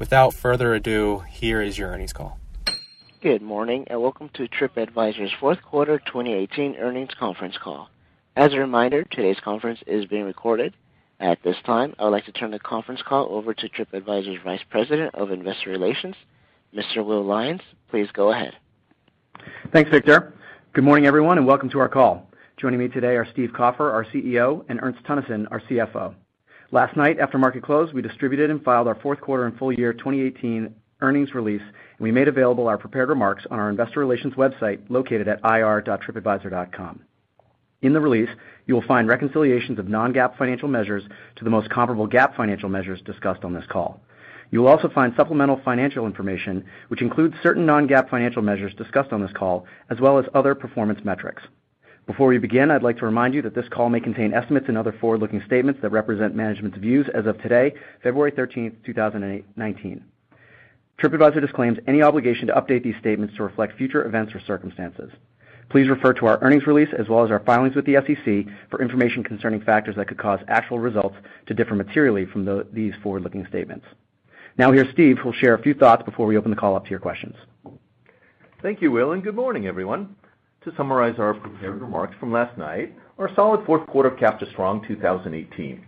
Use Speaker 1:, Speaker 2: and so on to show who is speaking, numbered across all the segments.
Speaker 1: without further ado, here is your earnings call.
Speaker 2: Good morning and welcome to TripAdvisor's fourth quarter 2018 earnings conference call. As a reminder, today's conference is being recorded. At this time, I would like to turn the conference call over to TripAdvisor's Vice President of Investor Relations, Mr. Will Lyons. Please go ahead.
Speaker 3: Thanks, Victor. Good morning, everyone, and welcome to our call. Joining me today are Steve Kaufer, our CEO, and Ernst Teunissen, our CFO. Last night, after market close, we distributed and filed our fourth quarter and full year 2018 earnings release, and we made available our prepared remarks on our investor relations website located at ir.tripadvisor.com. In the release, you will find reconciliations of non-GAAP financial measures to the most comparable GAAP financial measures discussed on this call. You will also find supplemental financial information, which includes certain non-GAAP financial measures discussed on this call, as well as other performance metrics. Before we begin, I'd like to remind you that this call may contain estimates and other forward-looking statements that represent management's views as of today, February 13th, 2019. TripAdvisor disclaims any obligation to update these statements to reflect future events or circumstances. Please refer to our earnings release as well as our filings with the SEC for information concerning factors that could cause actual results to differ materially from these forward-looking statements. Now here's Steve, who'll share a few thoughts before we open the call up to your questions.
Speaker 4: Thank you, Will, and good morning, everyone. To summarize our prepared remarks from last night, our solid fourth quarter capped a strong 2018.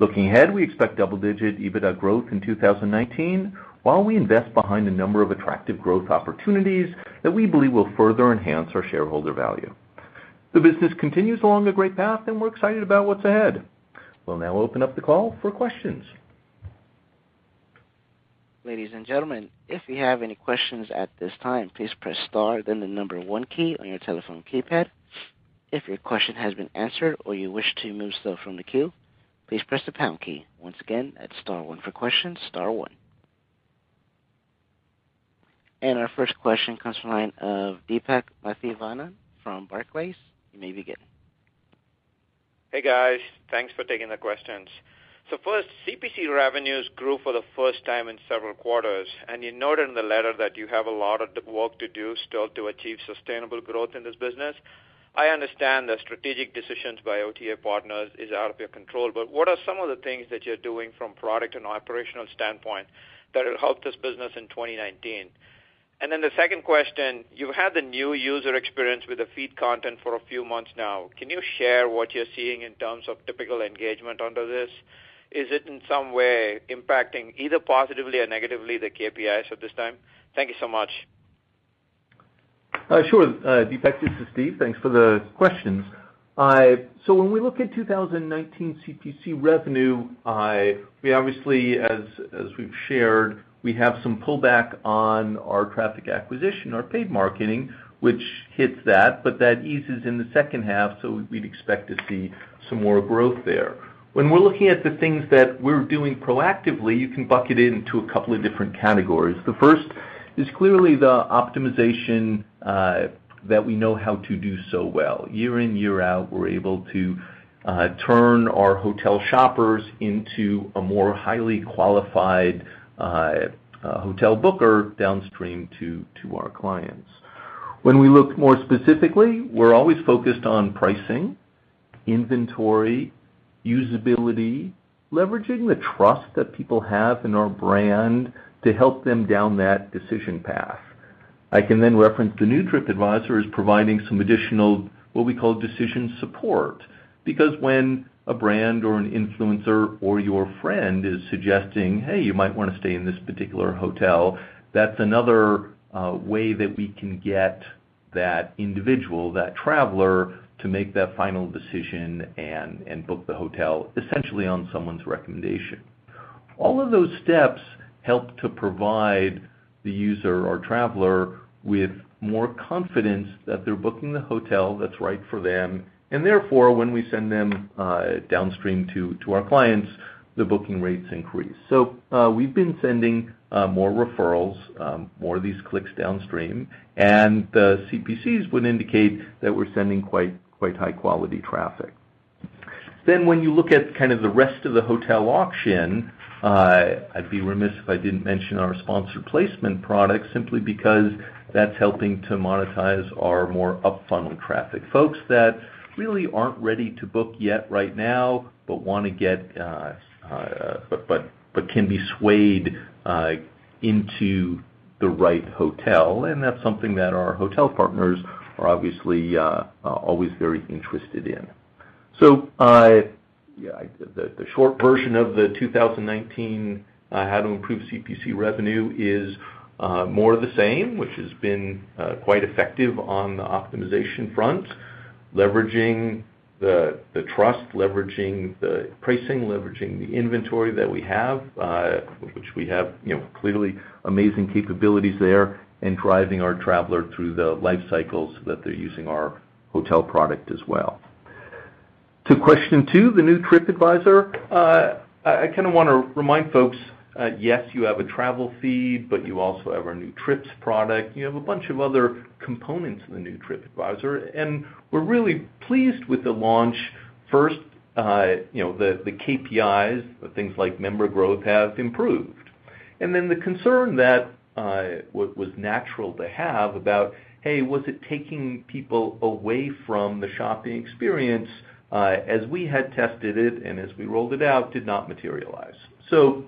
Speaker 4: Looking ahead, we expect double-digit EBITDA growth in 2019 while we invest behind a number of attractive growth opportunities that we believe will further enhance our shareholder value. The business continues along a great path, and we're excited about what's ahead. We'll now open up the call for questions.
Speaker 2: Ladies and gentlemen, if you have any questions at this time, please press star then the number one key on your telephone keypad. If your question has been answered or you wish to move yourself from the queue, please press the pound key. Once again, that's star one for questions, star one. And our first question comes from the line of Deepak Mathivanan from Barclays. You may begin.
Speaker 5: Hey guys, thanks for taking the questions. So first, CPC revenues grew for the first time in several quarters, and you noted in the letter that you have a lot of work to do still to achieve sustainable growth in this business. I understand the strategic decisions by OTA partners is out of your control, but what are some of the things that you're doing from product and operational standpoint that will help this business in 2019? And then the second question, you've had the new user experience with the feed content for a few months now. Can you share what you're seeing in terms of typical engagement under this? Is it in some way impacting either positively or negatively the KPIs at this time? Thank you so much.
Speaker 4: Uh, sure, uh, Deepak, this is Steve. Thanks for the questions. So when we look at 2019 CPC revenue, we obviously, as as we've shared, we have some pullback on our traffic acquisition, our paid marketing, which hits that, but that eases in the second half, so we'd expect to see some more growth there. When we're looking at the things that we're doing proactively, you can bucket it into a couple of different categories. The first is clearly the optimization uh, that we know how to do so well. Year in, year out, we're able to uh, turn our hotel shoppers into a more highly qualified uh, hotel booker downstream to our clients. When we look more specifically, we're always focused on pricing, inventory, usability, leveraging the trust that people have in our brand to help them down that decision path. I can then reference the new TripAdvisor as providing some additional, what we call decision support. Because when a brand or an influencer or your friend is suggesting, "Hey, you might want to stay in this particular hotel," that's another uh, way that we can get that individual, that traveler, to make that final decision and book the hotel, essentially on someone's recommendation. All of those steps help to provide the user or traveler with more confidence that they're booking the hotel that's right for them, and therefore, when we send them uh, downstream to our clients, the booking rates increase. So uh we've been sending uh, more referrals, um, more of these clicks downstream, and the CPCs would indicate that we're sending quite high-quality traffic. Then when you look at kind of the rest of the hotel auction, I'd be remiss if I didn't mention our sponsored placement product, simply because that's helping to monetize our more up-funnel traffic. Folks that really aren't ready to book yet right now, but want to get uh uh can be swayed into the right hotel, and that's something that our hotel partners obviously uh, uh, always very interested in. So, uh, the short version of the 2019 how to improve CPC revenue is more of the same, which has been quite effective on the optimization front, leveraging the the trust, leveraging the pricing, leveraging the inventory that we have, which we have you know clearly amazing capabilities there, and driving our traveler through the life cycles that they're using our hotel product as well. To question two, the new TripAdvisor, uh, I kind of want to remind folks, uh, yes, you have a travel feed, but you also have our new Trips product. You have a bunch of other components in the new TripAdvisor, and we're really pleased with the launch. First, uh, the KPIs, things like member growth, have improved. And then the concern that Uh, was natural to have about, hey, was it taking people away from the shopping experience, uh, as we had tested it and as we rolled it out, did not materialize. So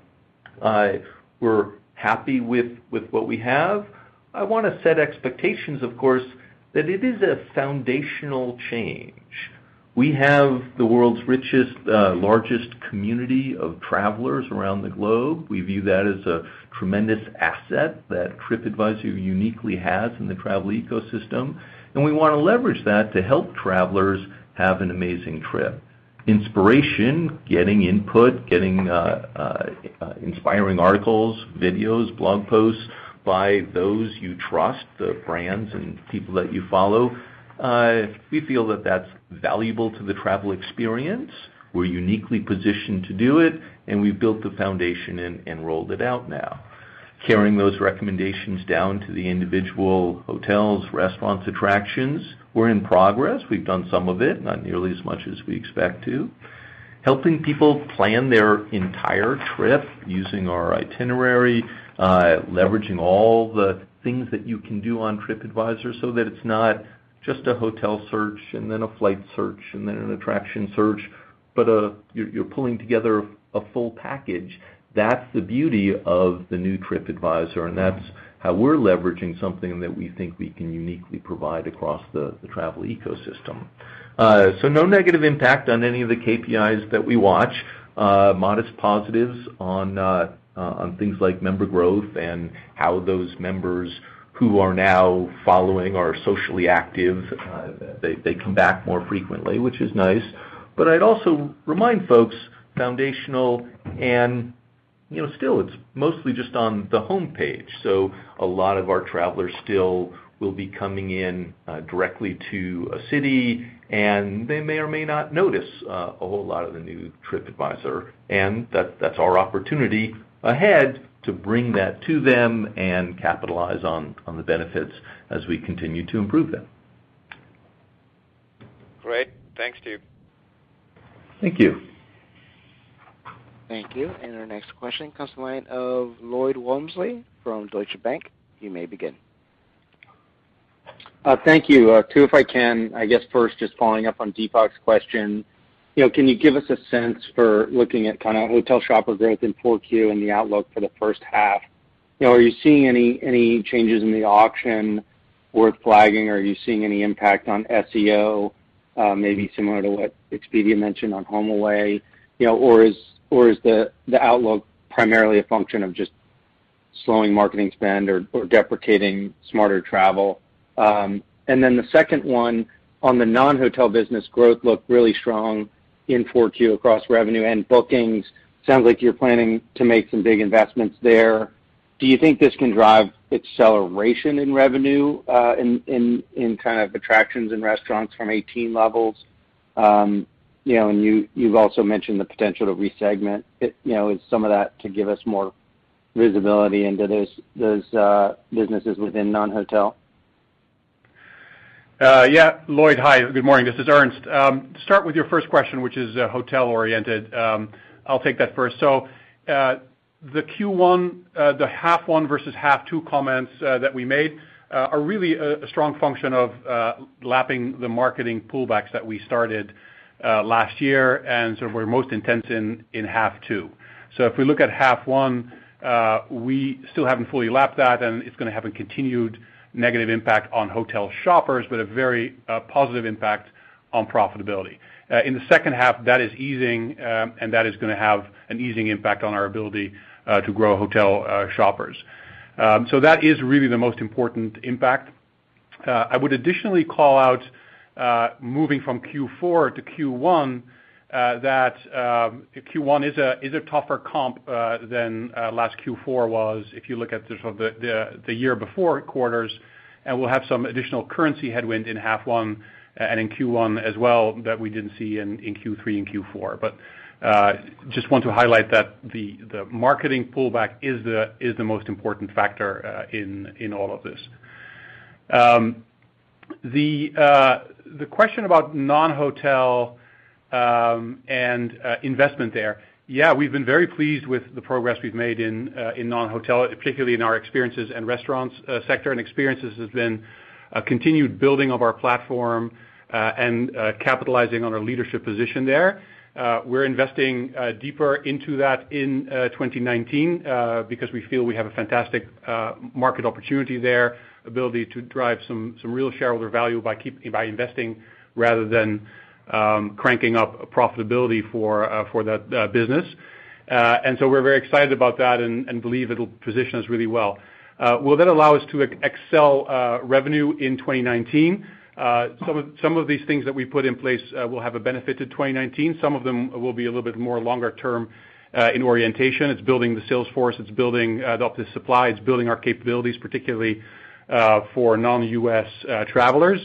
Speaker 4: uh, we're happy with what we have. I want to set expectations, of course, that it is a foundational change. We have the world's richest, uh, largest community of travelers around the globe. We view that as a tremendous asset that TripAdvisor uniquely has in the travel ecosystem, and we want to leverage that to help travelers have an amazing trip. Inspiration, getting input, getting uh, uh, inspiring articles, videos, blog posts by those you trust, the brands and people that you follow. Uh, we feel that that's valuable to the travel experience. We're uniquely positioned to do it, and we've built the foundation and rolled it out now. Carrying those recommendations down to the individual hotels, restaurants, attractions, we're in progress. We've done some of it, not nearly as much as we expect to. Helping people plan their entire trip using our itinerary, uh, leveraging all the things that you can do on TripAdvisor so that it's not just a hotel search and then a flight search and then an attraction search, but uh, you're pulling together a full package. That's the beauty of the new TripAdvisor, and that's how we're leveraging something that we think we can uniquely provide across the travel ecosystem. Uh so no negative impact on any of the KPIs that we watch. Uh, modest positives uh, on things like member growth and how those members who are now following are socially active. Uh, they come back more frequently, which is nice. But I'd also remind folks, foundational and you know still it's mostly just on the homepage. So a lot of our travelers still will be coming in uh, directly to a city and they may or may not notice uh, a whole lot of the new TripAdvisor, and that's our opportunity ahead to bring that to them and capitalize on the benefits as we continue to improve them.
Speaker 5: Great. Thanks, Steve.
Speaker 4: Thank you.
Speaker 2: Thank you. And our next question comes from the line of Lloyd Walmsley from Deutsche Bank. You may begin.
Speaker 6: Uh, thank you. Uh, two, if I can. I guess first, just following up on Deepak's question. You know, can you give us a sense for looking at kind of hotel shopper growth in 4Q and the outlook for the first half? You know, are you seeing any changes in the auction worth flagging? Are you seeing any impact on SEO, maybe similar to what Expedia mentioned on HomeAway? You know, or is or is the outlook primarily a function of just slowing marketing spend or deprecating SmarterTravel? Um and then the second one, on the non-hotel business, growth looked really strong in 4Q across revenue and bookings. Sounds like you're planning to make some big investments there. Do you think this can drive acceleration in revenue uh in kind of attractions and restaurants from 2018 levels? Um, You've also mentioned the potential to re-segment. It, you know, is some of that to give us more visibility into those those uh businesses within non-hotel?
Speaker 7: Uh, yeah. Lloyd, hi. Good morning. This is Ernst. Um, to start with your first question, which is uh, hotel-oriented, um, I'll take that first. So, uh, The Q1, the half one versus half two comments that we made are really a strong function of lapping the marketing pullbacks that we started last year and sort of were most intense in half two. So, If we look at half one, we still haven't fully lapped that, and it's going to have a continued negative impact on hotel shoppers, but a very uh, positive impact on profitability. Uh, in the second half, that is easing, uh, and that is going to have an easing impact on our ability to grow hotel shoppers. Um so that is really the most important impact. I would additionally call out, moving from Q4 to Q1, that uh, Q1 is a is a tougher comp uh, than uh, last Q4 was if you look at sort of the the year before quarters, and we'll have some additional currency headwind in half one and in Q1 as well that we didn't see in Q3 and Q4. Just want to highlight that the marketing pullback is the is the most important factor in in all of this. Um, the question about non-hotel Um, and uh, investment there. Yeah, we've been very pleased with the progress we've made in uh non-hotel, particularly in our experiences and restaurants uh, sector. And experiences has been a continued building of our platform, and capitalizing on our leadership position there. We're investing deeper into that in 2019, because we feel we have a fantastic market opportunity there, ability to drive some some real shareholder value by investing rather than cranking up profitability for uh for that uh business. Uh and so we're very excited about that and believe it'll position us really well. Uh will that allow us to excel uh revenue in 2019? Some of some of these things that we put in place will have a benefit to 2019. Some of them will be a little bit more longer term uh in orientation. It's building the sales force, it's building uh the supply, it's building our capabilities, particularly uh for non-U.S. Uh travelers.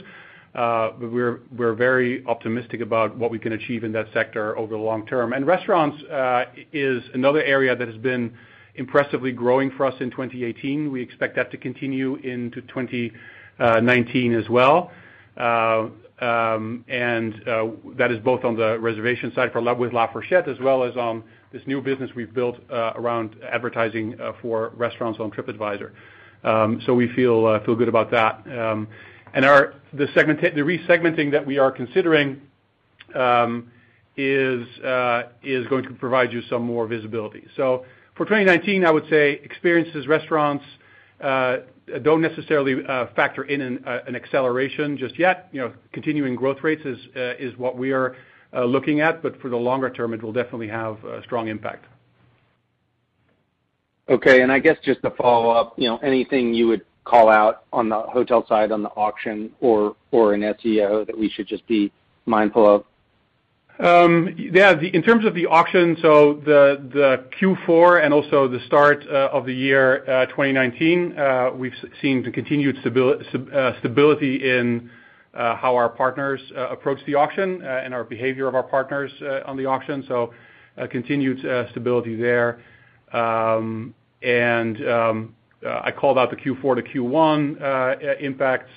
Speaker 7: We're we're very optimistic about what we can achieve in that sector over the long term. And restaurants uh is another area that has been impressively growing for us in 2018. We expect that to continue into 2019 as well. Uh um and uh that is both on the reservation side with La Fourchette, as well as on this new business we've built uh around advertising for restaurants on TripAdvisor. Um so we feel uh feel good about that. The re-segmenting that we are considering um is uh is going to provide you some more visibility. So for 2019, I would say experiences, restaurants uh, don't necessarily uh, factor in uh, an acceleration just yet. You know, continuing growth rates is is what we are looking at, but for the longer term, it will definitely have a strong impact.
Speaker 6: Okay. And I guess just to follow up, you know, anything you would call out on the hotel side on the auction or in SEO that we should just be mindful of?
Speaker 7: Um, yeah. In terms of the auction, so the the Q4 and also the start uh, of the year uh, 2019, uh, we've seen the continued stability in how our partners approach the auction and our behavior of our partners on the auction. So, continued stability there. Um, um, Uh, I called out the Q4 to Q1 uh, impacts,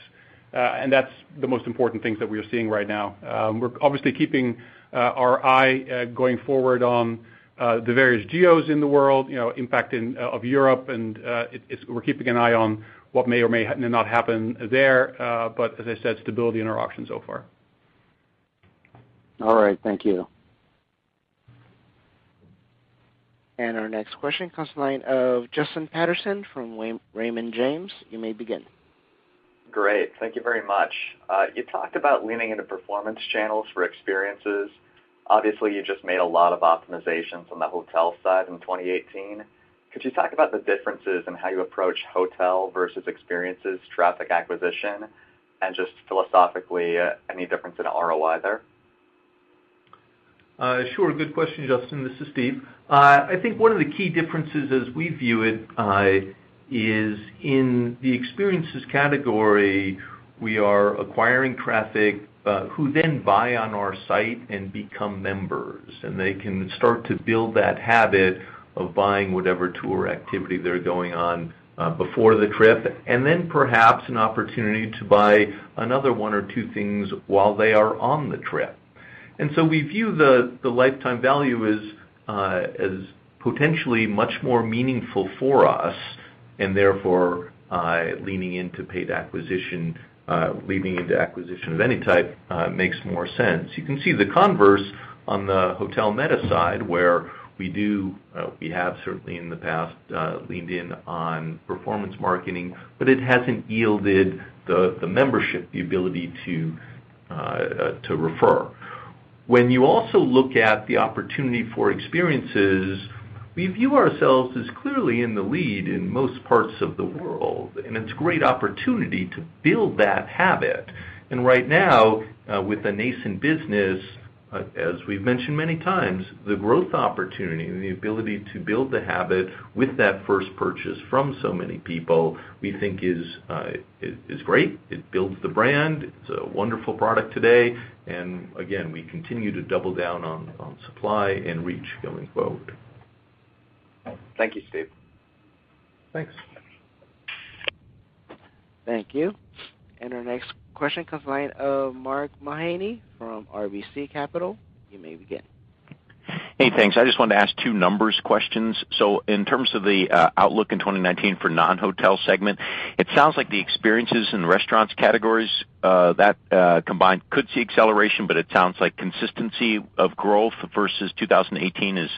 Speaker 7: uh, and that's the most important things that we are seeing right now. Um, we're obviously keeping our eye going forward on the various geos in the world, you know, impact of Europe, and we're keeping an eye on what may or may not happen there. Uh but as I said, stability in our auction so far.
Speaker 6: All right. Thank you.
Speaker 2: And our next question comes the line of Justin Patterson from Raymond James. You may begin.
Speaker 8: Great. Thank you very much. Uh, you talked about leaning into performance channels for experiences. Obviously, you just made a lot of optimizations on the hotel side in 2018. Could you talk about the differences in how you approach hotel versus experiences traffic acquisition, and just philosophically, uh, any difference in ROI there?
Speaker 4: Uh, sure. Good question, Justin. This is Steve. Uh, I think one of the key differences as we view it, uh, is in the experiences category, we are acquiring traffic, who then buy on our site and become members, and they can start to build that habit of buying whatever tour activity they're going on before the trip, and then perhaps an opportunity to buy another one or two things while they are on the trip. And so we view the lifetime value uh, as potentially much more meaningful for us, and therefore, uh, leaning into paid acquisition, uh, leaning into acquisition of any type, makes more sense. You can see the converse on the hotel meta side, where we do uh we have certainly in the past, leaned in on performance marketing, but it hasn't yielded the membership the ability to refer. When you also look at the opportunity for experiences, we view ourselves as clearly in the lead in most parts of the world, and it's a great opportunity to build that habit. And right now, uh, with the nascent business, as we've mentioned many times, the growth opportunity and the ability to build the habit with that first purchase from so many people, we think is great. It builds the brand. It's a wonderful product today. And again, we continue to double down on supply and reach going forward.
Speaker 8: Thank you, Steve.
Speaker 4: Thanks.
Speaker 2: Thank you. And our next question comes line of Mark Mahaney from RBC Capital. You may begin.
Speaker 9: Hey, thanks. I just wanted to ask two numbers questions. So in terms of the uh, outlook in 2019 for non-hotel segment, it sounds like the experiences and restaurants categories, uh, that uh, combined could see acceleration, but it sounds like consistency of growth versus 2018 is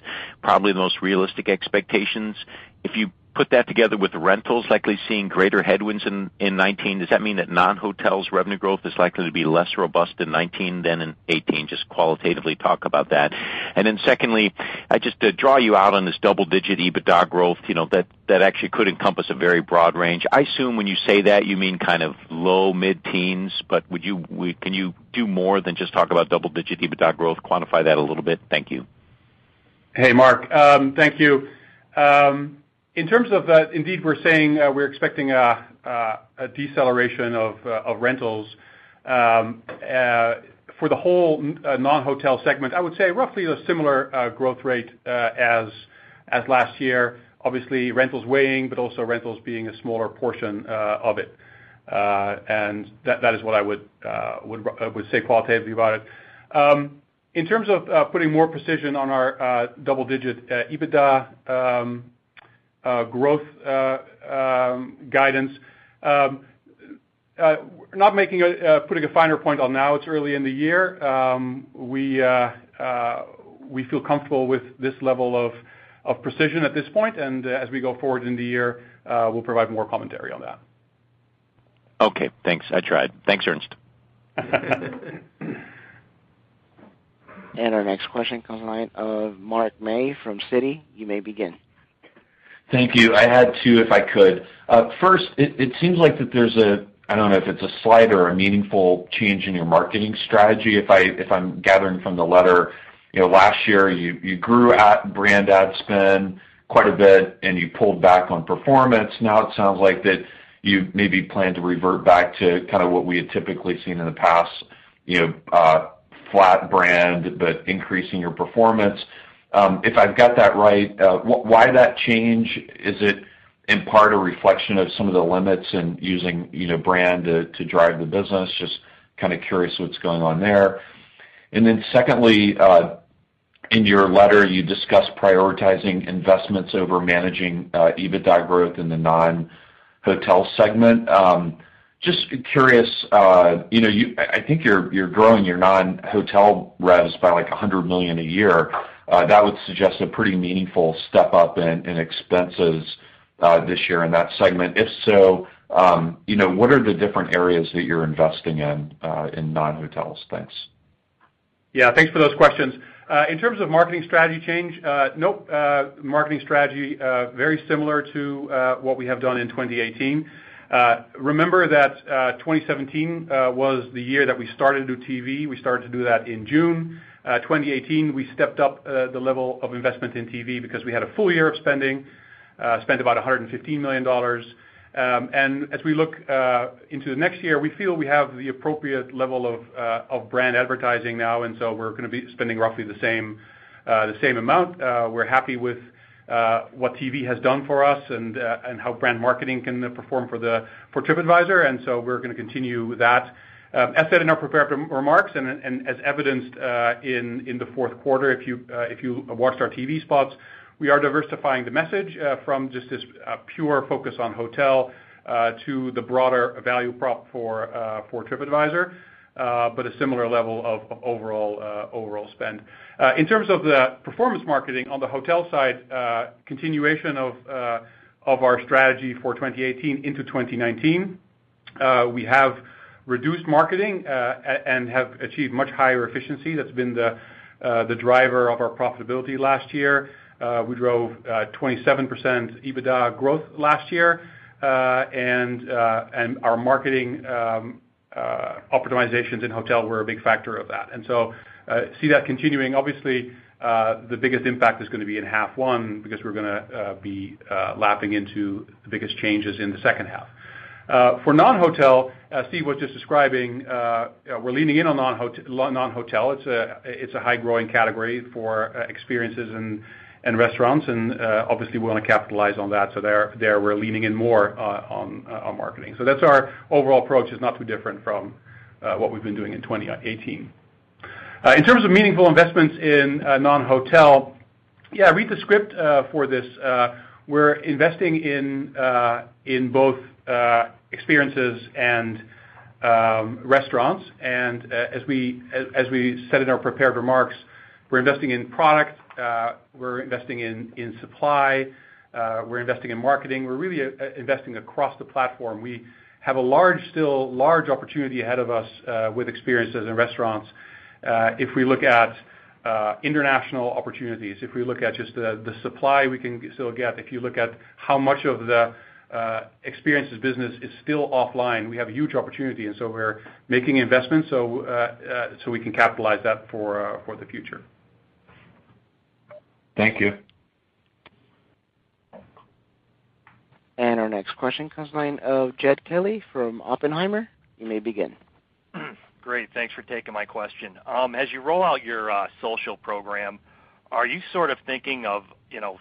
Speaker 9: probably the most realistic expectations. If you put that together with rentals likely seeing greater headwinds in 2019, does that mean that non-hotels revenue growth is likely to be less robust in 2019 than in 2018? Just qualitatively talk about that. And then secondly, I just to draw you out on this double-digit EBITDA growth, you know, that actually could encompass a very broad range. I assume when you say that, you mean kind of low mid-teens, but would you can you do more than just talk about double-digit EBITDA growth, quantify that a little bit? Thank you.
Speaker 7: Hey, Mark. Um, thank you. Um, In terms of that, indeed, we're saying uh, we're expecting a deceleration of uh, rentals. Um, for the whole non-hotel segment, I would say roughly a similar growth rate as as last year. Obviously, rentals weighing, but also rentals being a smaller portion of it. And that is what I would would would say qualitatively about it. Um, in terms of putting more precision on our double-digit EBITDA um, growth um, guidance, um, uh, not making uh, putting a finer point on now, it's early in the year. Um we uh, feel comfortable with this level of of precision at this point, and as we go forward in the year, we'll provide more commentary on that.
Speaker 9: Okay, thanks. I tried. Thanks, Ernst.
Speaker 2: And our next question comes the line of Mark May from Citi. You may begin.
Speaker 10: Thank you. I had two, if I could. First, it seems like that there's a, I don't know if it's a slight or a meaningful change in your marketing strategy. If I'm gathering from the letter, you know, last year you grew at brand ad spend quite a bit, and you pulled back on performance. Now it sounds like that you maybe plan to revert back to kind of what we had typically seen in the past, you know, uh flat brand, but increasing your performance. Um, if I've got that right, uh, why that change? Is it in part a reflection of some of the limits in using you know, brand to drive the business? Just kind of curious what's going on there. And then secondly, uh, in your letter, you discussed prioritizing investments over managing uh, EBITDA growth in the non-hotel segment. Um, just curious, you know, I think you're growing your non-hotel revs by like 100 million a year. Uh, that would suggest a pretty meaningful step-up in expenses uh, this year in that segment. If so, um, you know, what are the different areas that you're investing in uh, in non-hotels? Thanks.
Speaker 7: Yeah, thanks for those questions. In terms of marketing strategy change, nope. Marketing strategy, very similar to what we have done in 2018. Remember that 2017 was the year that we started to do TV. We started to do that in June. Uh, 2018, we stepped up uh, the level of investment in TV because we had a full year of spending, uh, spent about $115 million. Um and as we look into the next year, we feel we have the appropriate level of brand advertising now, and so we're going to be spending roughly the same uh the same amount. We're happy with what TV has done for us and how brand marketing can perform for TripAdvisor, and so we're going to continue that. Um, as said in our prepared remarks, and as evidenced uh in the fourth quarter, if you uh, if you watched our TV spots, we are diversifying the message uh, from just this uh, pure focus on hotel to the broader value prop for uh for TripAdvisor, but a similar level of overall overall spend. In terms of the performance marketing on the hotel side, continuation of uh of our strategy for 2018 into 2019. We have reduced marketing uh, and have achieved much higher efficiency. That's been the uh, the driver of our profitability last year. Uh, we drove 27% EBITDA growth last year, uh and uh and our marketing um, optimizations in hotel were a big factor of that. And so uh see that continuing. Obviously, the biggest impact is going to be in half one because we're going to be lapping into the biggest changes in the second half. Uh, for non-hotel, as Steve was just describing, uh, uh we're leaning in on non-hotel. It's a it's a high-growing category for experiences and restaurants, and obviously, we want to capitalize on that. So there, there we're leaning in more on on marketing. So that's our overall approach, is not too different from what we've been doing in 2018. In terms of meaningful investments in non-hotel, yeah, read the script for this. We're investing in uh in both Uh, experiences and um, restaurants. And uh as we said in our prepared remarks, we're investing in product, uh, we're investing in supply, uh, we're investing in marketing. We're really investing across the platform. We have a large, still large opportunity ahead of us with experiences and restaurants. If we look at international opportunities, if we look at just the supply we can still get, if you look at how much of the experiences business is still offline, we have a huge opportunity. And so we're making investments so uh so we can capitalize that for uh for the future.
Speaker 10: Thank you.
Speaker 2: And our next question comes line of Jed Kelly from Oppenheimer. You may begin.
Speaker 11: Great. Thanks for taking my question. As you roll out your social program, are you sort of thinking of you know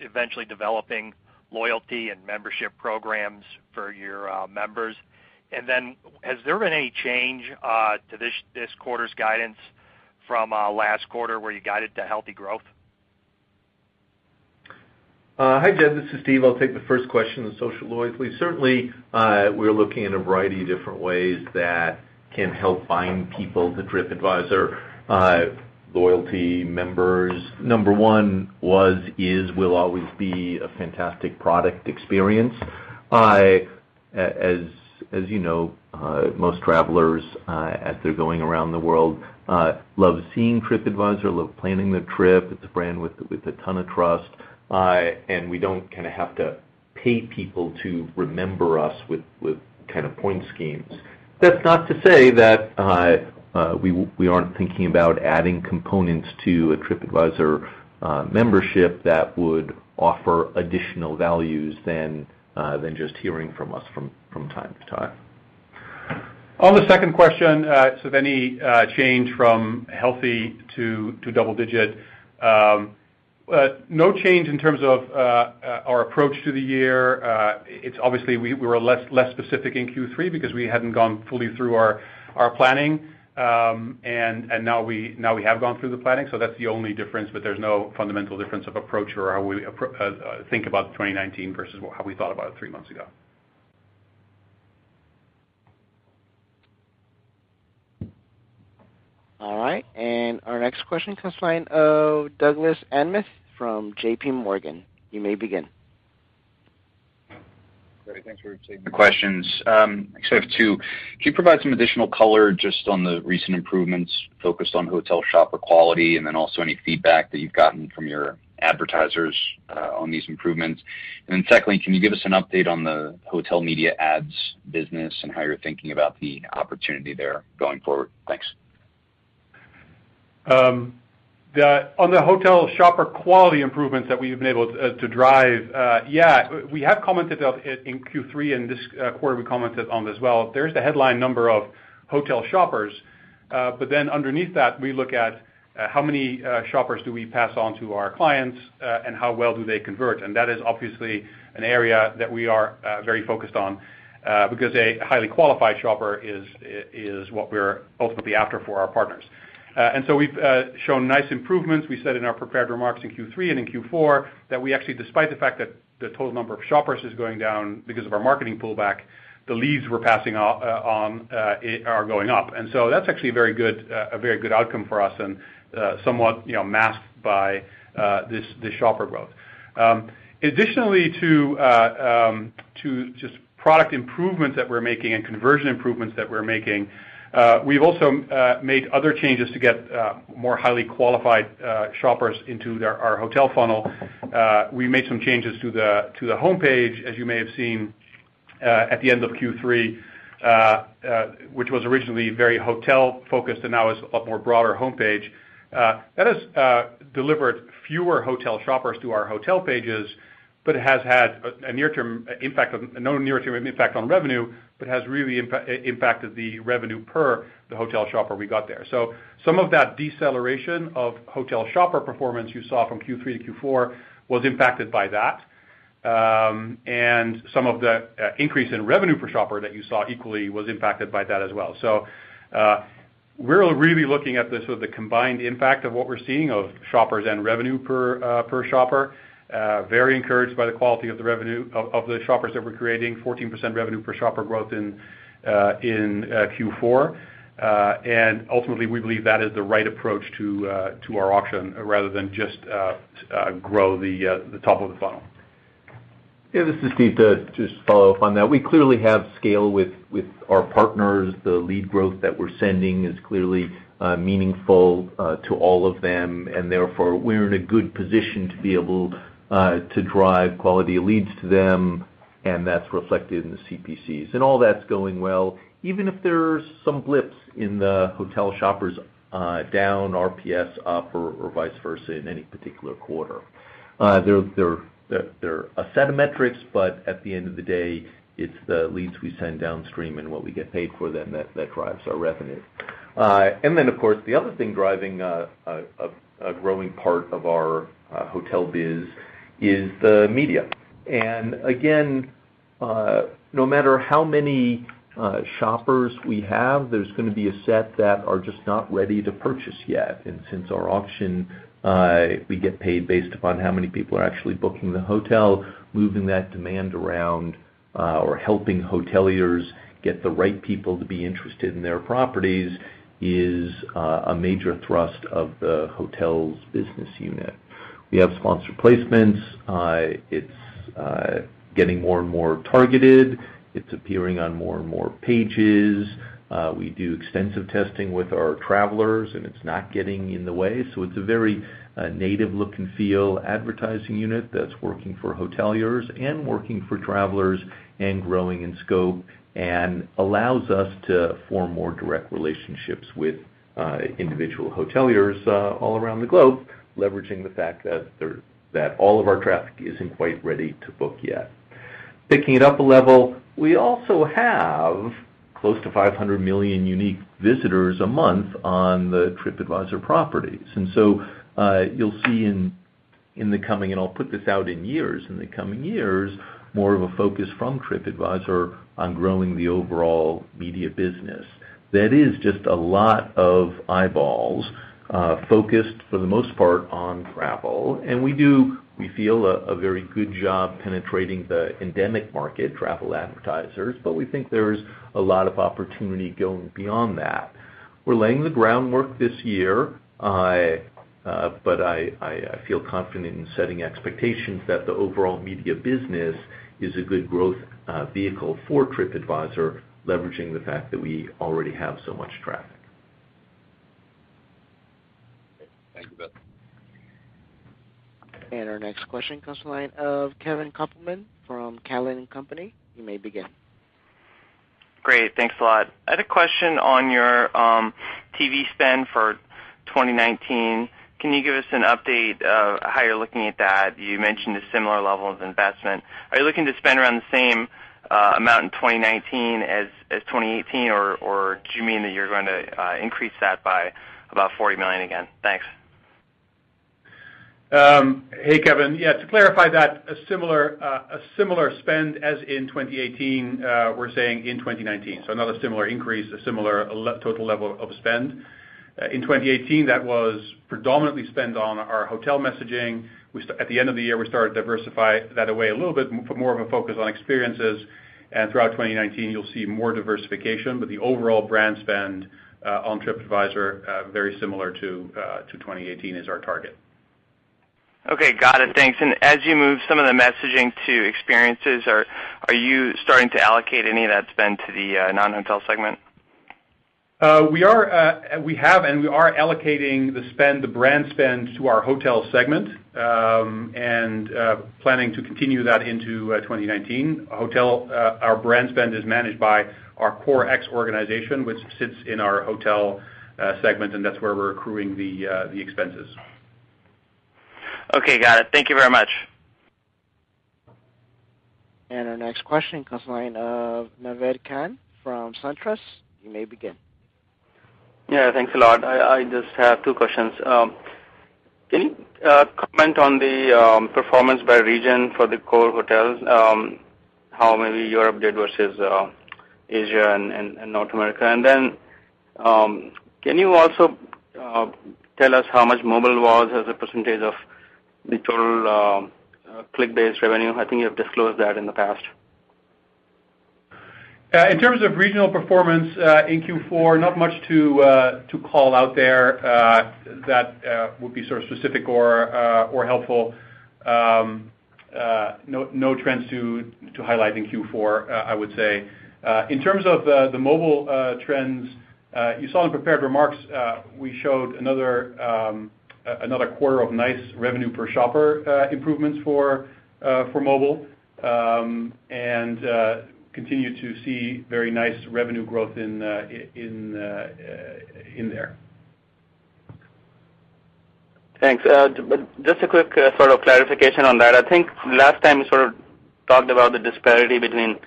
Speaker 11: eventually developing loyalty and membership programs for your uh, members? And then has there been any change uh, to this quarter's guidance from uh, last quarter where you guided to healthy growth?
Speaker 4: Hi, Jed. This is Steve. I'll take the first question on social loyalty. Certainly, we're looking at a variety of different ways that can help bind people to TripAdvisor. Loyalty members, number one was, is, will always be a fantastic product experience. As you know, uh, most travelers, uh, as they're going around the world, uh, love seeing TripAdvisor, love planning their trip. It's a brand with a ton of trust. Uh and we don't kind of have to pay people to remember us with kind of point schemes. That's not to say that Uh, we aren't thinking about adding components to a TripAdvisor uh, membership that would offer additional values than uh, than just hearing from us from time to time.
Speaker 7: On the second question, so any change from healthy to double-digit. Um, no change in terms of our approach to the year. It's obviously we were less specific in Q3 because we hadn't gone fully through our planning. Um, and and now we now we have gone through the planning, so that's the only difference, but there's no fundamental difference of approach or how we uh, uh, think about 2019 versus how we thought about it three months ago.
Speaker 2: All right. And our next question comes from the line of Douglas Anmuth from JPMorgan. You may begin.
Speaker 12: Great. Thanks for taking the questions. Um, actually, I have two. Can you provide some additional color just on the recent improvements focused on hotel shopper quality, and then also any feedback that you've gotten from your advertisers uh, on these improvements? And then secondly, can you give us an update on the hotel media ads business and how you're thinking about the opportunity there going forward? Thanks.
Speaker 7: Um, On the hotel shopper quality improvements that we've been able to uh, drive, uh, yeah, we have commented on it in Q3, and this uh, quarter we commented on as well. There's the headline number of hotel shoppers. But then underneath that, we look at how many shoppers do we pass on to our clients, and how well do they convert. And that is obviously an area that we are very focused on, because a highly qualified shopper is is what we're ultimately after for our partners. Uh, and so we've uh, shown nice improvements. We said in our prepared remarks in Q3 and in Q4 that we actually, despite the fact that the total number of shoppers is going down because of our marketing pullback, the leads we're passing uh, on are going up. And so that's actually a very good uh a very good outcome for us and somewhat you know, masked by this shopper growth. Um, additionally to um to just product improvements that we're making and conversion improvements that we're making, Uh, we've also uh, made other changes to get uh, more highly qualified shoppers into our hotel funnel. We made some changes to the homepage, as you may have seen at the end of Q3, which was originally very hotel-focused and now is a more broader homepage. That has delivered fewer hotel shoppers to our hotel pages, it has had a near-term impact no near-term impact on revenue, but has really impacted the revenue per the hotel shopper we got there. So some of that deceleration of hotel shopper performance you saw from Q3 to Q4 was impacted by that. Um and some of the increase in revenue per shopper that you saw equally was impacted by that as well. So uh we're really looking at the sort of the combined impact of what we're seeing of shoppers and revenue per per shopper. Uh, very encouraged by the quality of the revenue of the shoppers that we're creating, 14% revenue per shopper growth in uh, uh, Q4. Ultimately, we believe that is the right approach to our auction rather than just grow the top of the funnel.
Speaker 4: Yeah, this is Steve. To just follow up on that, we clearly have scale with our partners. The lead growth that we're sending is clearly meaningful to all of them, and therefore, we're in a good position to be able Uh, to drive quality leads to them, and that's reflected in the CPCs. And all that's going well, even if there's some blips in the hotel shoppers uh, down, RPS up, or vice versa in any particular quarter. Uh, they're a set of metrics, but at the end of the day, it's the leads we send downstream and what we get paid for them that drives our revenue. And then of course, the other thing driving a growing part of our hotel biz is the media. And again, uh, no matter how many uh, shoppers we have, there's going to be a set that are just not ready to purchase yet. And since our auction, uh, we get paid based upon how many people are actually booking the hotel, moving that demand around, or helping hoteliers get the right people to be interested in their properties is a major thrust of the hotels business unit. We have sponsored placements. Uh, it's uh, getting more and more targeted. It's appearing on more and more pages. Uh, we do extensive testing with our travelers, and it's not getting in the way. So it's a very native look and feel advertising unit that's working for hoteliers and working for travelers and growing in scope and allows us to form more direct relationships with individual hoteliers all around the globe, leveraging the fact that all of our traffic isn't quite ready to book yet. Picking it up a level, we also have close to 500 million unique visitors a month on the TripAdvisor properties. And so uh, you'll see in the coming, and I'll put this out in years, in the coming years, more of a focus from TripAdvisor on growing the overall media business. That is just a lot of eyeballs focused for the most part on travel. And we do, we feel, a very good job penetrating the endemic market, travel advertisers, but we think there's a lot of opportunity going beyond that. We're laying the groundwork this year, but I feel confident in setting expectations that the overall media business is a good growth uh vehicle for TripAdvisor, leveraging the fact that we already have so much traffic.
Speaker 12: Thank you, Bill.
Speaker 2: Our next question comes from the line of Kevin Kopelman from Cowen and Company. You may begin.
Speaker 13: Great. Thanks a lot. I had a question on your um, TV spend for 2019. Can you give us an update of how you're looking at that? You mentioned a similar level of investment. Are you looking to spend around the same uh, amount in 2019 as 2018, or do you mean that you're going to uh, increase that by about 40 million again? Thanks.
Speaker 7: Um, hey, Kevin. Yeah, to clarify that, a similar uh a similar spend as in 2018, uh, we're saying in 2019. Not a similar increase, a similar total level of spend. Uh, in 2018, that was predominantly spent on our hotel messaging. We at the end of the year, we started to diversify that away a little bit, put more of a focus on experiences. And throughout 2019, you'll see more diversification, but the overall brand spend uh, on TripAdvisor, very similar to to 2018 is our target.
Speaker 13: Okay, got it. Thanks. And as you move some of the messaging to experiences, are are you starting to allocate any of that spend to the non-hotel segment?
Speaker 7: Uh we are uh we have, and we are allocating the spend, the brand spend to our hotel segment, and planning to continue that into 2019. Hotel. Our brand spend is managed by our CoreX organization, which sits in our hotel segment, and that's where we're accruing the uh
Speaker 13: the expenses. Got it. Thank you very much.
Speaker 2: And our next question comes from the line of Naved Khan from SunTrust. You may begin.
Speaker 14: Yeah, thanks a lot. I just have two questions. Um, can you uh, comment on the um, performance by region for the core hotels? Um, how maybe Europe did versus uh, Asia and North America? And then um can you also uh, tell us how much mobile was as a percentage of the total uh, uh, click-based revenue? I think you have disclosed that in the past.
Speaker 7: Uh, in terms of regional performance in Q4, not much to to call out there that would be sort of specific or or helpful. Um, no trends to to highlight in Q4, I would say. In terms of the mobile trends, you saw in prepared remarks, we showed another um, quarter of nice revenue per shopper uh, improvements for uh, for mobile, um, and uh, continue to see very nice revenue growth in in in there.
Speaker 14: Thanks. Just a quick sort of clarification on that. I think last time you sort of talked about the disparity between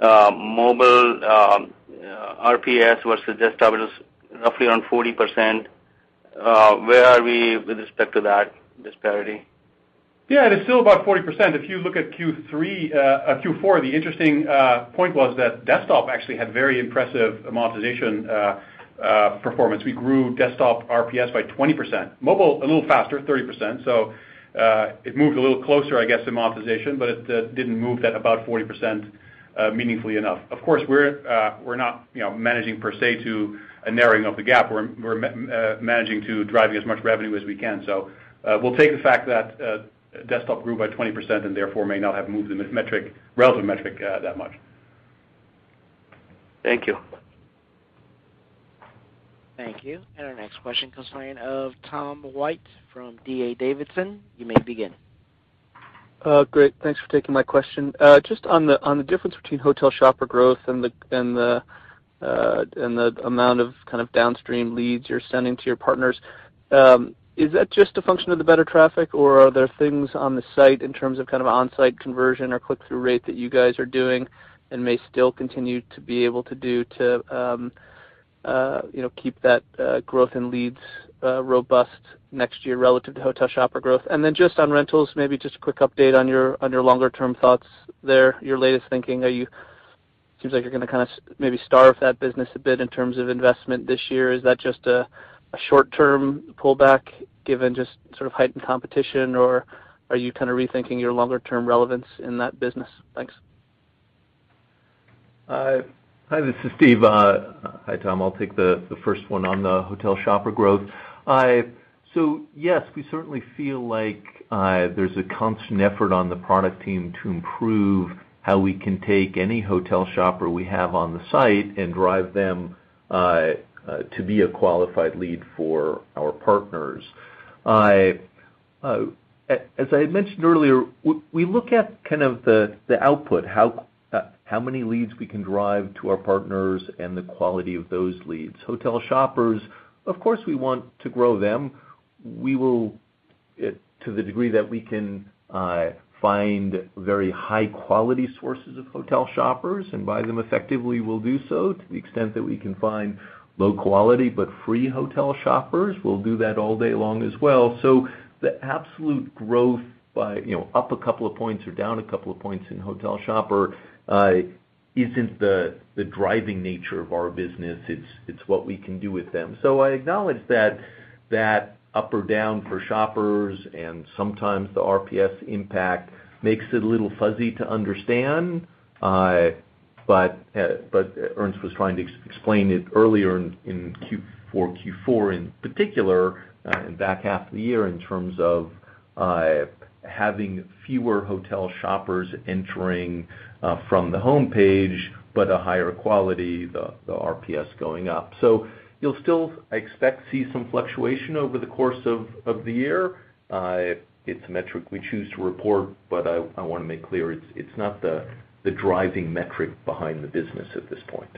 Speaker 14: mobile um, RPS versus desktop. It was roughly around 40%. Uh, where are we with respect to that disparity?
Speaker 7: Yeah, it is still about 40%. If you look at Q4, uh, uh, the interesting point was that desktop actually had very impressive monetization performance. We grew desktop RPS by 20%. Mobile, a little faster, 30%. So uh it moved a little closer, I guess, in monetization, but it didn't move that about 40% meaningfully enough. Of course, we're uh we're not managing per se to a narrowing of the gap. We're uh, managing to driving as much revenue as we can. So uh, we'll take the fact that uh, desktop grew by 20% and therefore may not have moved the relative metric that much.
Speaker 14: Thank you.
Speaker 2: Thank you. And our next question comes from the line of Tom White from D.A. Davidson. You may begin.
Speaker 15: Great. Thanks for taking my question. Just on the difference between hotel shopper growth and the amount of kind of downstream leads you're sending to your partners. is that just a function of the better traffic, or are there things on the site in terms of kind of on-site conversion or click-through rate that you guys are doing and may still continue to be able to do to um uh you know keep that growth in leads robust next year relative to hotel shopper growth? And then just on rentals, maybe just a quick update on your on your longer-term thoughts there, your latest thinking. Seems like you're going to kind of maybe starve that business a bit in terms of investment this year. Is that just a short-term pullback given just sort of heightened competition, or are you kind of rethinking your longer-term relevance in that business? Thanks.
Speaker 4: Uh, hi, this is Steve. Uh, hi, Tom. I'll take the first one on the hotel shopper growth. I so yes, we certainly feel like uh, there's a constant effort on the product team to improve how we can take any hotel shopper we have on the site and drive them uh, uh, to be a qualified lead for our partners. Uh, as I had mentioned earlier, we look at kind of the output, how many leads we can drive to our partners and the quality of those leads. Hotel shoppers, of course, we want to grow them. We will, to the degree that we can find very high-quality sources of hotel shoppers and buy them effectively, we'll do so. To the extent that we can find low quality but free hotel shoppers, we'll do that all day long as well. So the absolute growth by you know up a couple of points or down a couple of points in hotel shopper uh, isn't the driving nature of our business. It's what we can do with them. So I acknowledge that up or down for shoppers and sometimes the RPS impact makes it a little fuzzy to understand. Uh, uh, but Ernst was trying to explain it earlier in Q4 in particular, uh, in back half of the year, in terms of having fewer hotel shoppers entering from the homepage, but a higher quality, the RPS going up. You'll still, I expect, see some fluctuation over the course of the year. Uh, it's a metric we choose to report, but I want to make clear it's it's not the the driving metric behind the business at this point.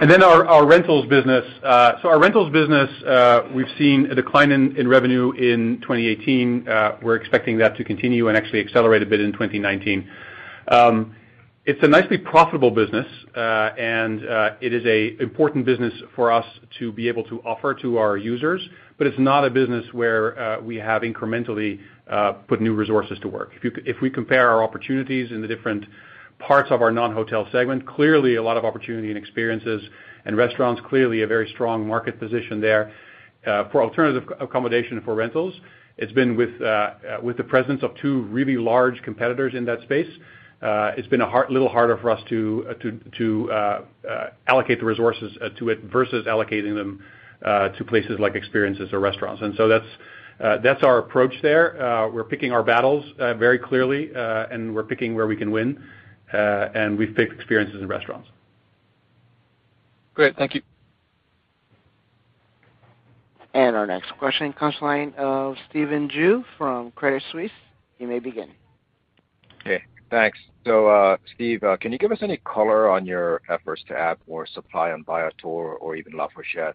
Speaker 7: And then our rentals business. Uh so our rentals business, uh, we've seen a decline in revenue in 2018. Uh, we're expecting that to continue and actually accelerate a bit in 2019. It's a nicely profitable business, uh, and uh, it is an important business for us to be able to offer to our users, but it's not a business where uh, we have incrementally put new resources to work. If we compare our opportunities in the different parts of our non-hotel segment, clearly a lot of opportunity in experiences and restaurants, clearly a very strong market position there. For alternative accommodation for rentals, it's been with uh with the presence of two really large competitors in that space. Uh, it's been a little harder for us to uh, uh, allocate the resources to it versus allocating them to places like experiences or restaurants. And so that's our approach there. We're picking our battles very clearly, and we're picking where we can win. And we've picked experiences and restaurants.
Speaker 15: Great. Thank you.
Speaker 2: And our next question comes line of Stephen Ju from Credit Suisse. You may begin.
Speaker 16: Okay, thanks. So uh Steve, uh, can you give us any color on your efforts to add more supply on Viator or even LaFourchette?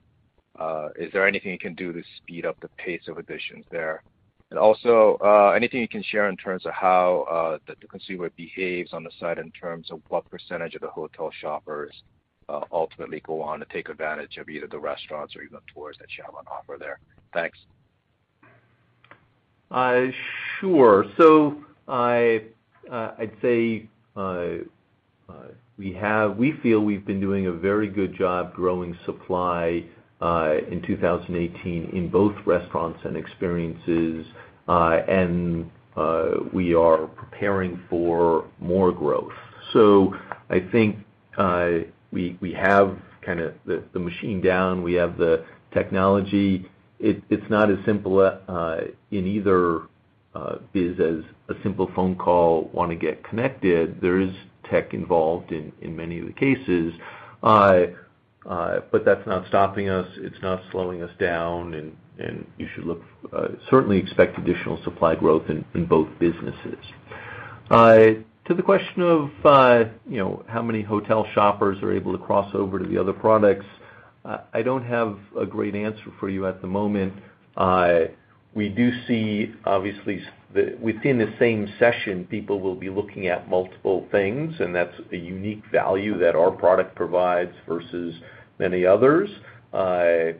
Speaker 16: Uh, is there anything you can do to speed up the pace of additions there? And also, uh, anything you can share in terms of how the consumer behaves on the site in terms of what percentage of the hotel shoppers ultimately go on to take advantage of either the restaurants or even the tours that you have on offer there? Thanks.
Speaker 4: Sure. Uh, I'd say uh, uh, we have we feel we've been doing a very good job growing supply in 2018 in both restaurants and experiences. And we are preparing for more growth. So I think we have kind of the machine down. We have the technology. It's not as simple in either biz as a simple phone call, want to get connected. There is tech involved in many of the cases. Uh, uh, but that's not stopping us. It's not slowing us down, and and you should look. Uh, certainly expect additional supply growth in both businesses. To the question of uh you know how many hotel shoppers are able to cross over to the other products, I don't have a great answer for you at the moment. We do see, obviously, within the same session, people will be looking at multiple things, and that's a unique value that our product provides versus many others. I'd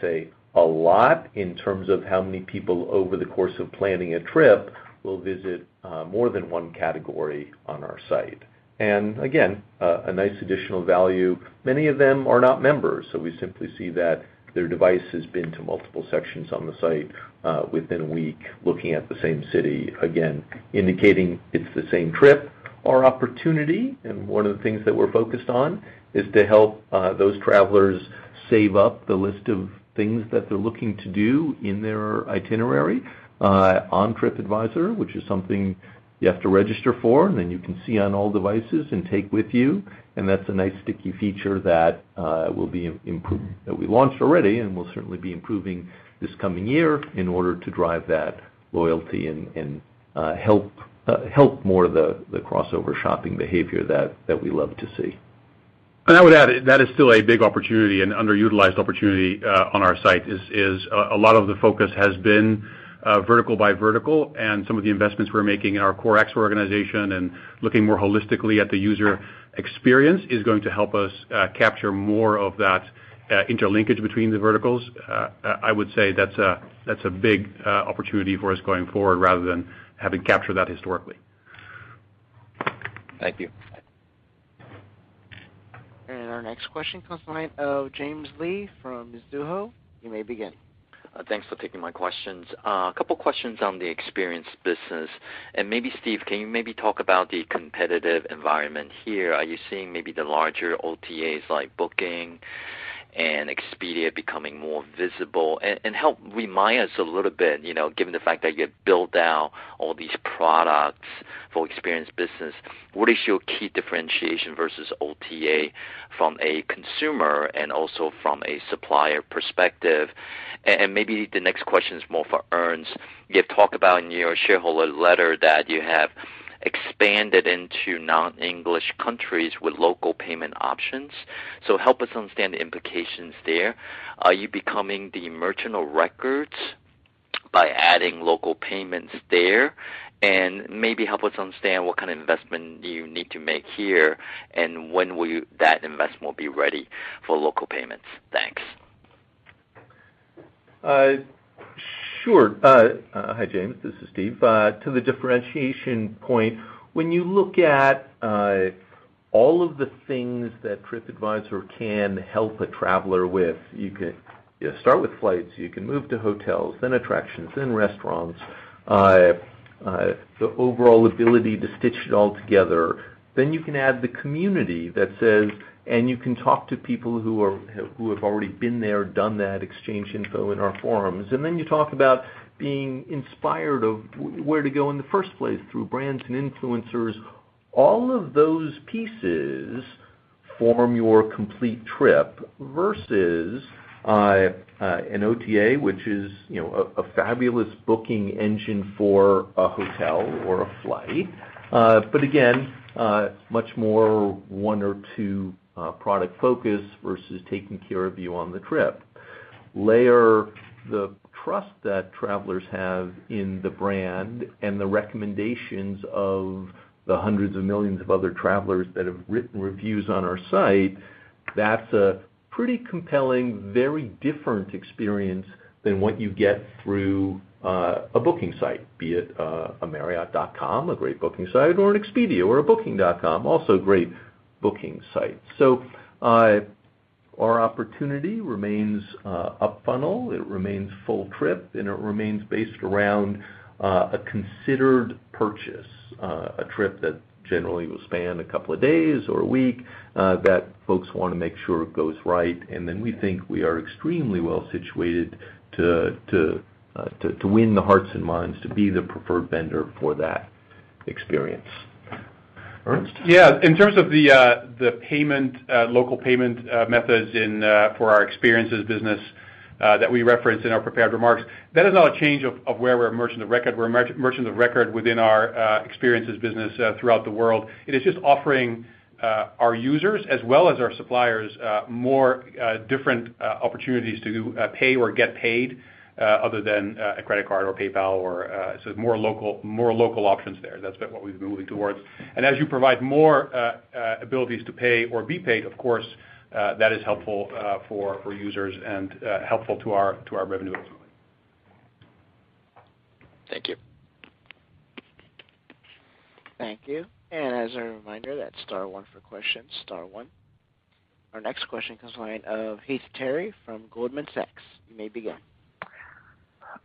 Speaker 4: say a lot in terms of how many people over the course of planning a trip will visit uh, more than one category on our site. And again, uh, a nice additional value. Many of them are not members, so we simply see that their device has been to multiple sections on the site uh, within a week, looking at the same city, again, indicating it's the same trip. Our opportunity, and one of the things that we're focused on, is to help uh, those travelers save up the list of things that they're looking to do in their itinerary uh, on TripAdvisor, which is something you have to register for, and then you can see on all devices and take with you. And that's a nice sticky feature that uh will be improv that we launched already and will certainly be improving this coming year in order to drive that loyalty and uh help uh help more the crossover shopping behavior that we love to see.
Speaker 7: And I would add, that is still a big opportunity and underutilized opportunity on our site. Is a lot of the focus has been vertical by vertical, and some of the investments we're making in our core expert organization and looking more holistically at the user experience is going to help us uh, capture more of that uh, interlinkage between the verticals. Uh, I would say that's a big opportunity for us going forward rather than having captured that historically.
Speaker 16: Thank you.
Speaker 2: And our next question comes from the line of James Lee from Mizuho. You may begin.
Speaker 17: Uh, thanks for taking my questions. Uh, a couple questions on the experience business. And maybe Steve, can you maybe talk about the competitive environment here? Are you seeing maybe the larger OTAs like Booking and Expedia becoming more visible? And help remind us a little bit, you know, given the fact that you built out all these products for experience business, what is your key differentiation versus OTA from a consumer and also from a supplier perspective? And maybe the next question is more for Ernst. You have talked about in your shareholder letter that you have expanded into non-English countries with local payment options. So help us understand the implications there. Are you becoming the merchant of records by adding local payments there? And maybe help us understand what kind of investment you need to make here, and when will that investment be ready for local payments? Thanks.
Speaker 4: Uh, Sure. Uh, uh, hi, James. This is Steve. Uh, to the differentiation point, when you look at all of the things that TripAdvisor can help a traveler with, you can start with flights, you can move to hotels, then attractions, then restaurants. The overall ability to stitch it all together. Then you can add the community that says, and you can talk to people who have already been there, done that, exchange info in our forums. And then you talk about being inspired of where to go in the first place through brands and influencers. All of those pieces form your complete trip versus uh, uh, an OTA, which is a fabulous booking engine for a hotel or a flight. Uh but again, uh, much more one or two Uh, product focus versus taking care of you on the trip. Layer the trust that travelers have in the brand and the recommendations of the hundreds of millions of other travelers that have written reviews on our site. That's a pretty compelling, very different experience than what you get through uh, a booking site, be it uh, a marriott.com, a great booking site, or an Expedia or a booking.com, also great booking sites. So uh, our opportunity remains uh, up funnel, it remains full trip, and it remains based around uh, a considered purchase, a trip that generally will span a couple of days or a week, that folks want to make sure goes right. And then we think we are extremely uh to to win the hearts and minds, to be the preferred vendor for that experience. Ernst?
Speaker 7: Yeah. In terms of the uh the payment, uh local payment uh, methods in uh for our experiences business uh, that we referenced in our prepared remarks, that is not a change of where we're merchant of record. We're merchant of record within our uh, experiences business throughout the world. It is just offering our users as well as our suppliers more different opportunities to pay or get paid Uh, other than uh, a credit card or PayPal or uh, so more local options there. That's what we've been moving towards. And as you provide more abilities to pay or be paid, of course, that is helpful for users and helpful to our revenue ultimately.
Speaker 17: Thank you.
Speaker 2: Thank you. And as a reminder, that's star one for questions, star one. Our next question comes line of Heath Terry from Goldman Sachs. You may begin.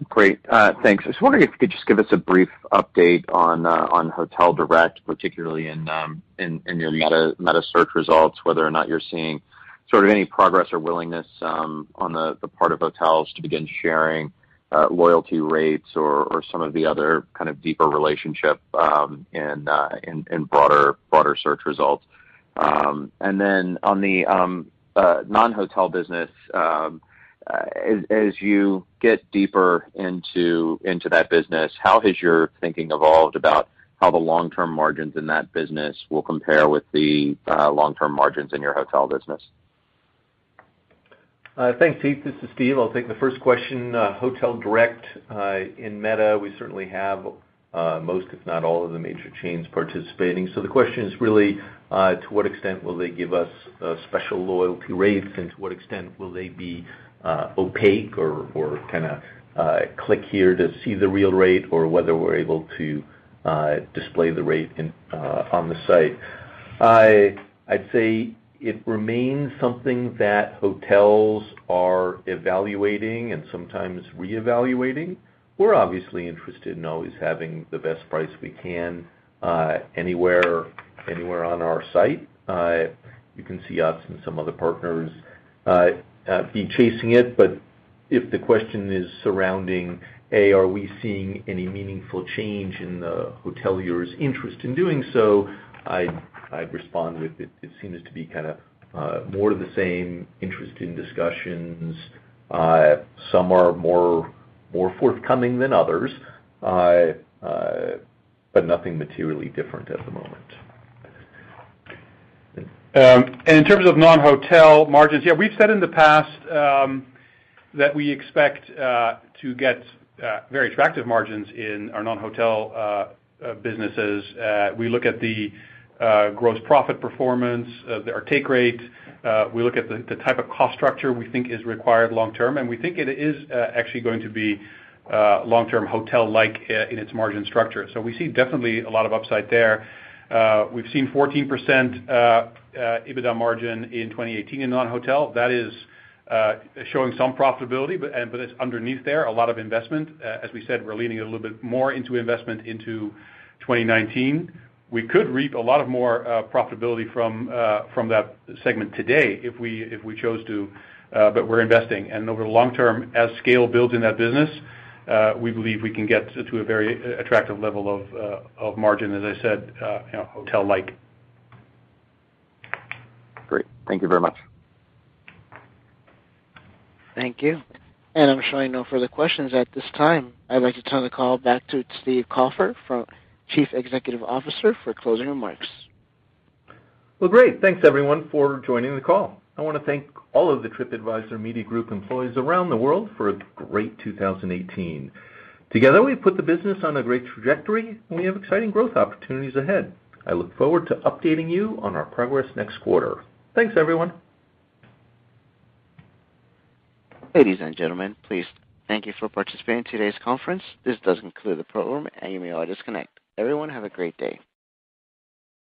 Speaker 18: Great. Uh, thanks. I was wondering if you could just give us a brief update on uh, Hotel Direct, particularly in um, your meta search results, whether or not you're seeing sort of any progress or willingness um, on the part of hotels to begin sharing uh, loyalty rates or some of the other kind of deeper relationship um, in broader search results. Um and then on the non-hotel business, Uh, as you get deeper into that business, how has your thinking evolved about how the long-term margins in that business will compare with the uh, long-term margins in your hotel business?
Speaker 4: Uh, thanks, Heath. This is Steve. I'll take the first question. Hotel Direct in meta, we certainly have most, if not all, of the major chains participating. So the question is really to what extent will they give us special loyalty rates, and to what extent will they be Uh, opaque or kind of uh, click here to see the real rate, or whether we're able to uh, display the rate on the site. I'd say it remains something that hotels are evaluating and sometimes reevaluating. We're obviously interested in always having the best price we can anywhere anywhere on our site. You can see us and some other partners Uh, be chasing it. But if the question is surrounding, A, are we seeing any meaningful change in the hoteliers' interest in doing so, I'd respond with it seems to be kind of uh, more of the same interest in discussions. Uh, some are more more forthcoming than others, but nothing materially different at the moment.
Speaker 7: Um, in terms of non-hotel margins, yeah, we've said in the past um, that we expect uh, to get uh, very attractive margins in our non-hotel uh, businesses. We look at the gross profit performance, our take rate. We look at the type of cost structure we think is required long term, and we think it is actually going to be long-term hotel-like in its margin structure. So we see definitely a lot of upside there. Uh, we've seen 14% uh, uh, EBITDA margin in 2018 in non-hotel. That is showing some profitability, but it's underneath there, a lot of investment. As we said, we're leaning a little bit more into investment into 2019. We could reap a lot of more profitability from uh from that segment today if we if we chose to, but we're investing. And over the long term, as scale builds in that business, Uh, we believe we can get to a very attractive level of uh, of margin, as I said, uh, you know, hotel-like.
Speaker 18: Great. Thank you very much.
Speaker 2: Thank you. And I'm showing no further questions at this time. I'd like to turn the call back to Steve Kaufer, Chief Executive Officer, for closing remarks.
Speaker 4: Well, great. Thanks everyone for joining the call. I want to thank all of the TripAdvisor Media Group employees around the world for a great 2018. Together, we've put the business on a great trajectory, and we have exciting growth opportunities ahead. I look forward to updating you on our progress next quarter. Thanks, everyone.
Speaker 2: Ladies and gentlemen, please thank you for participating in today's conference. This does conclude the program, and you may all disconnect. Everyone, have a great day.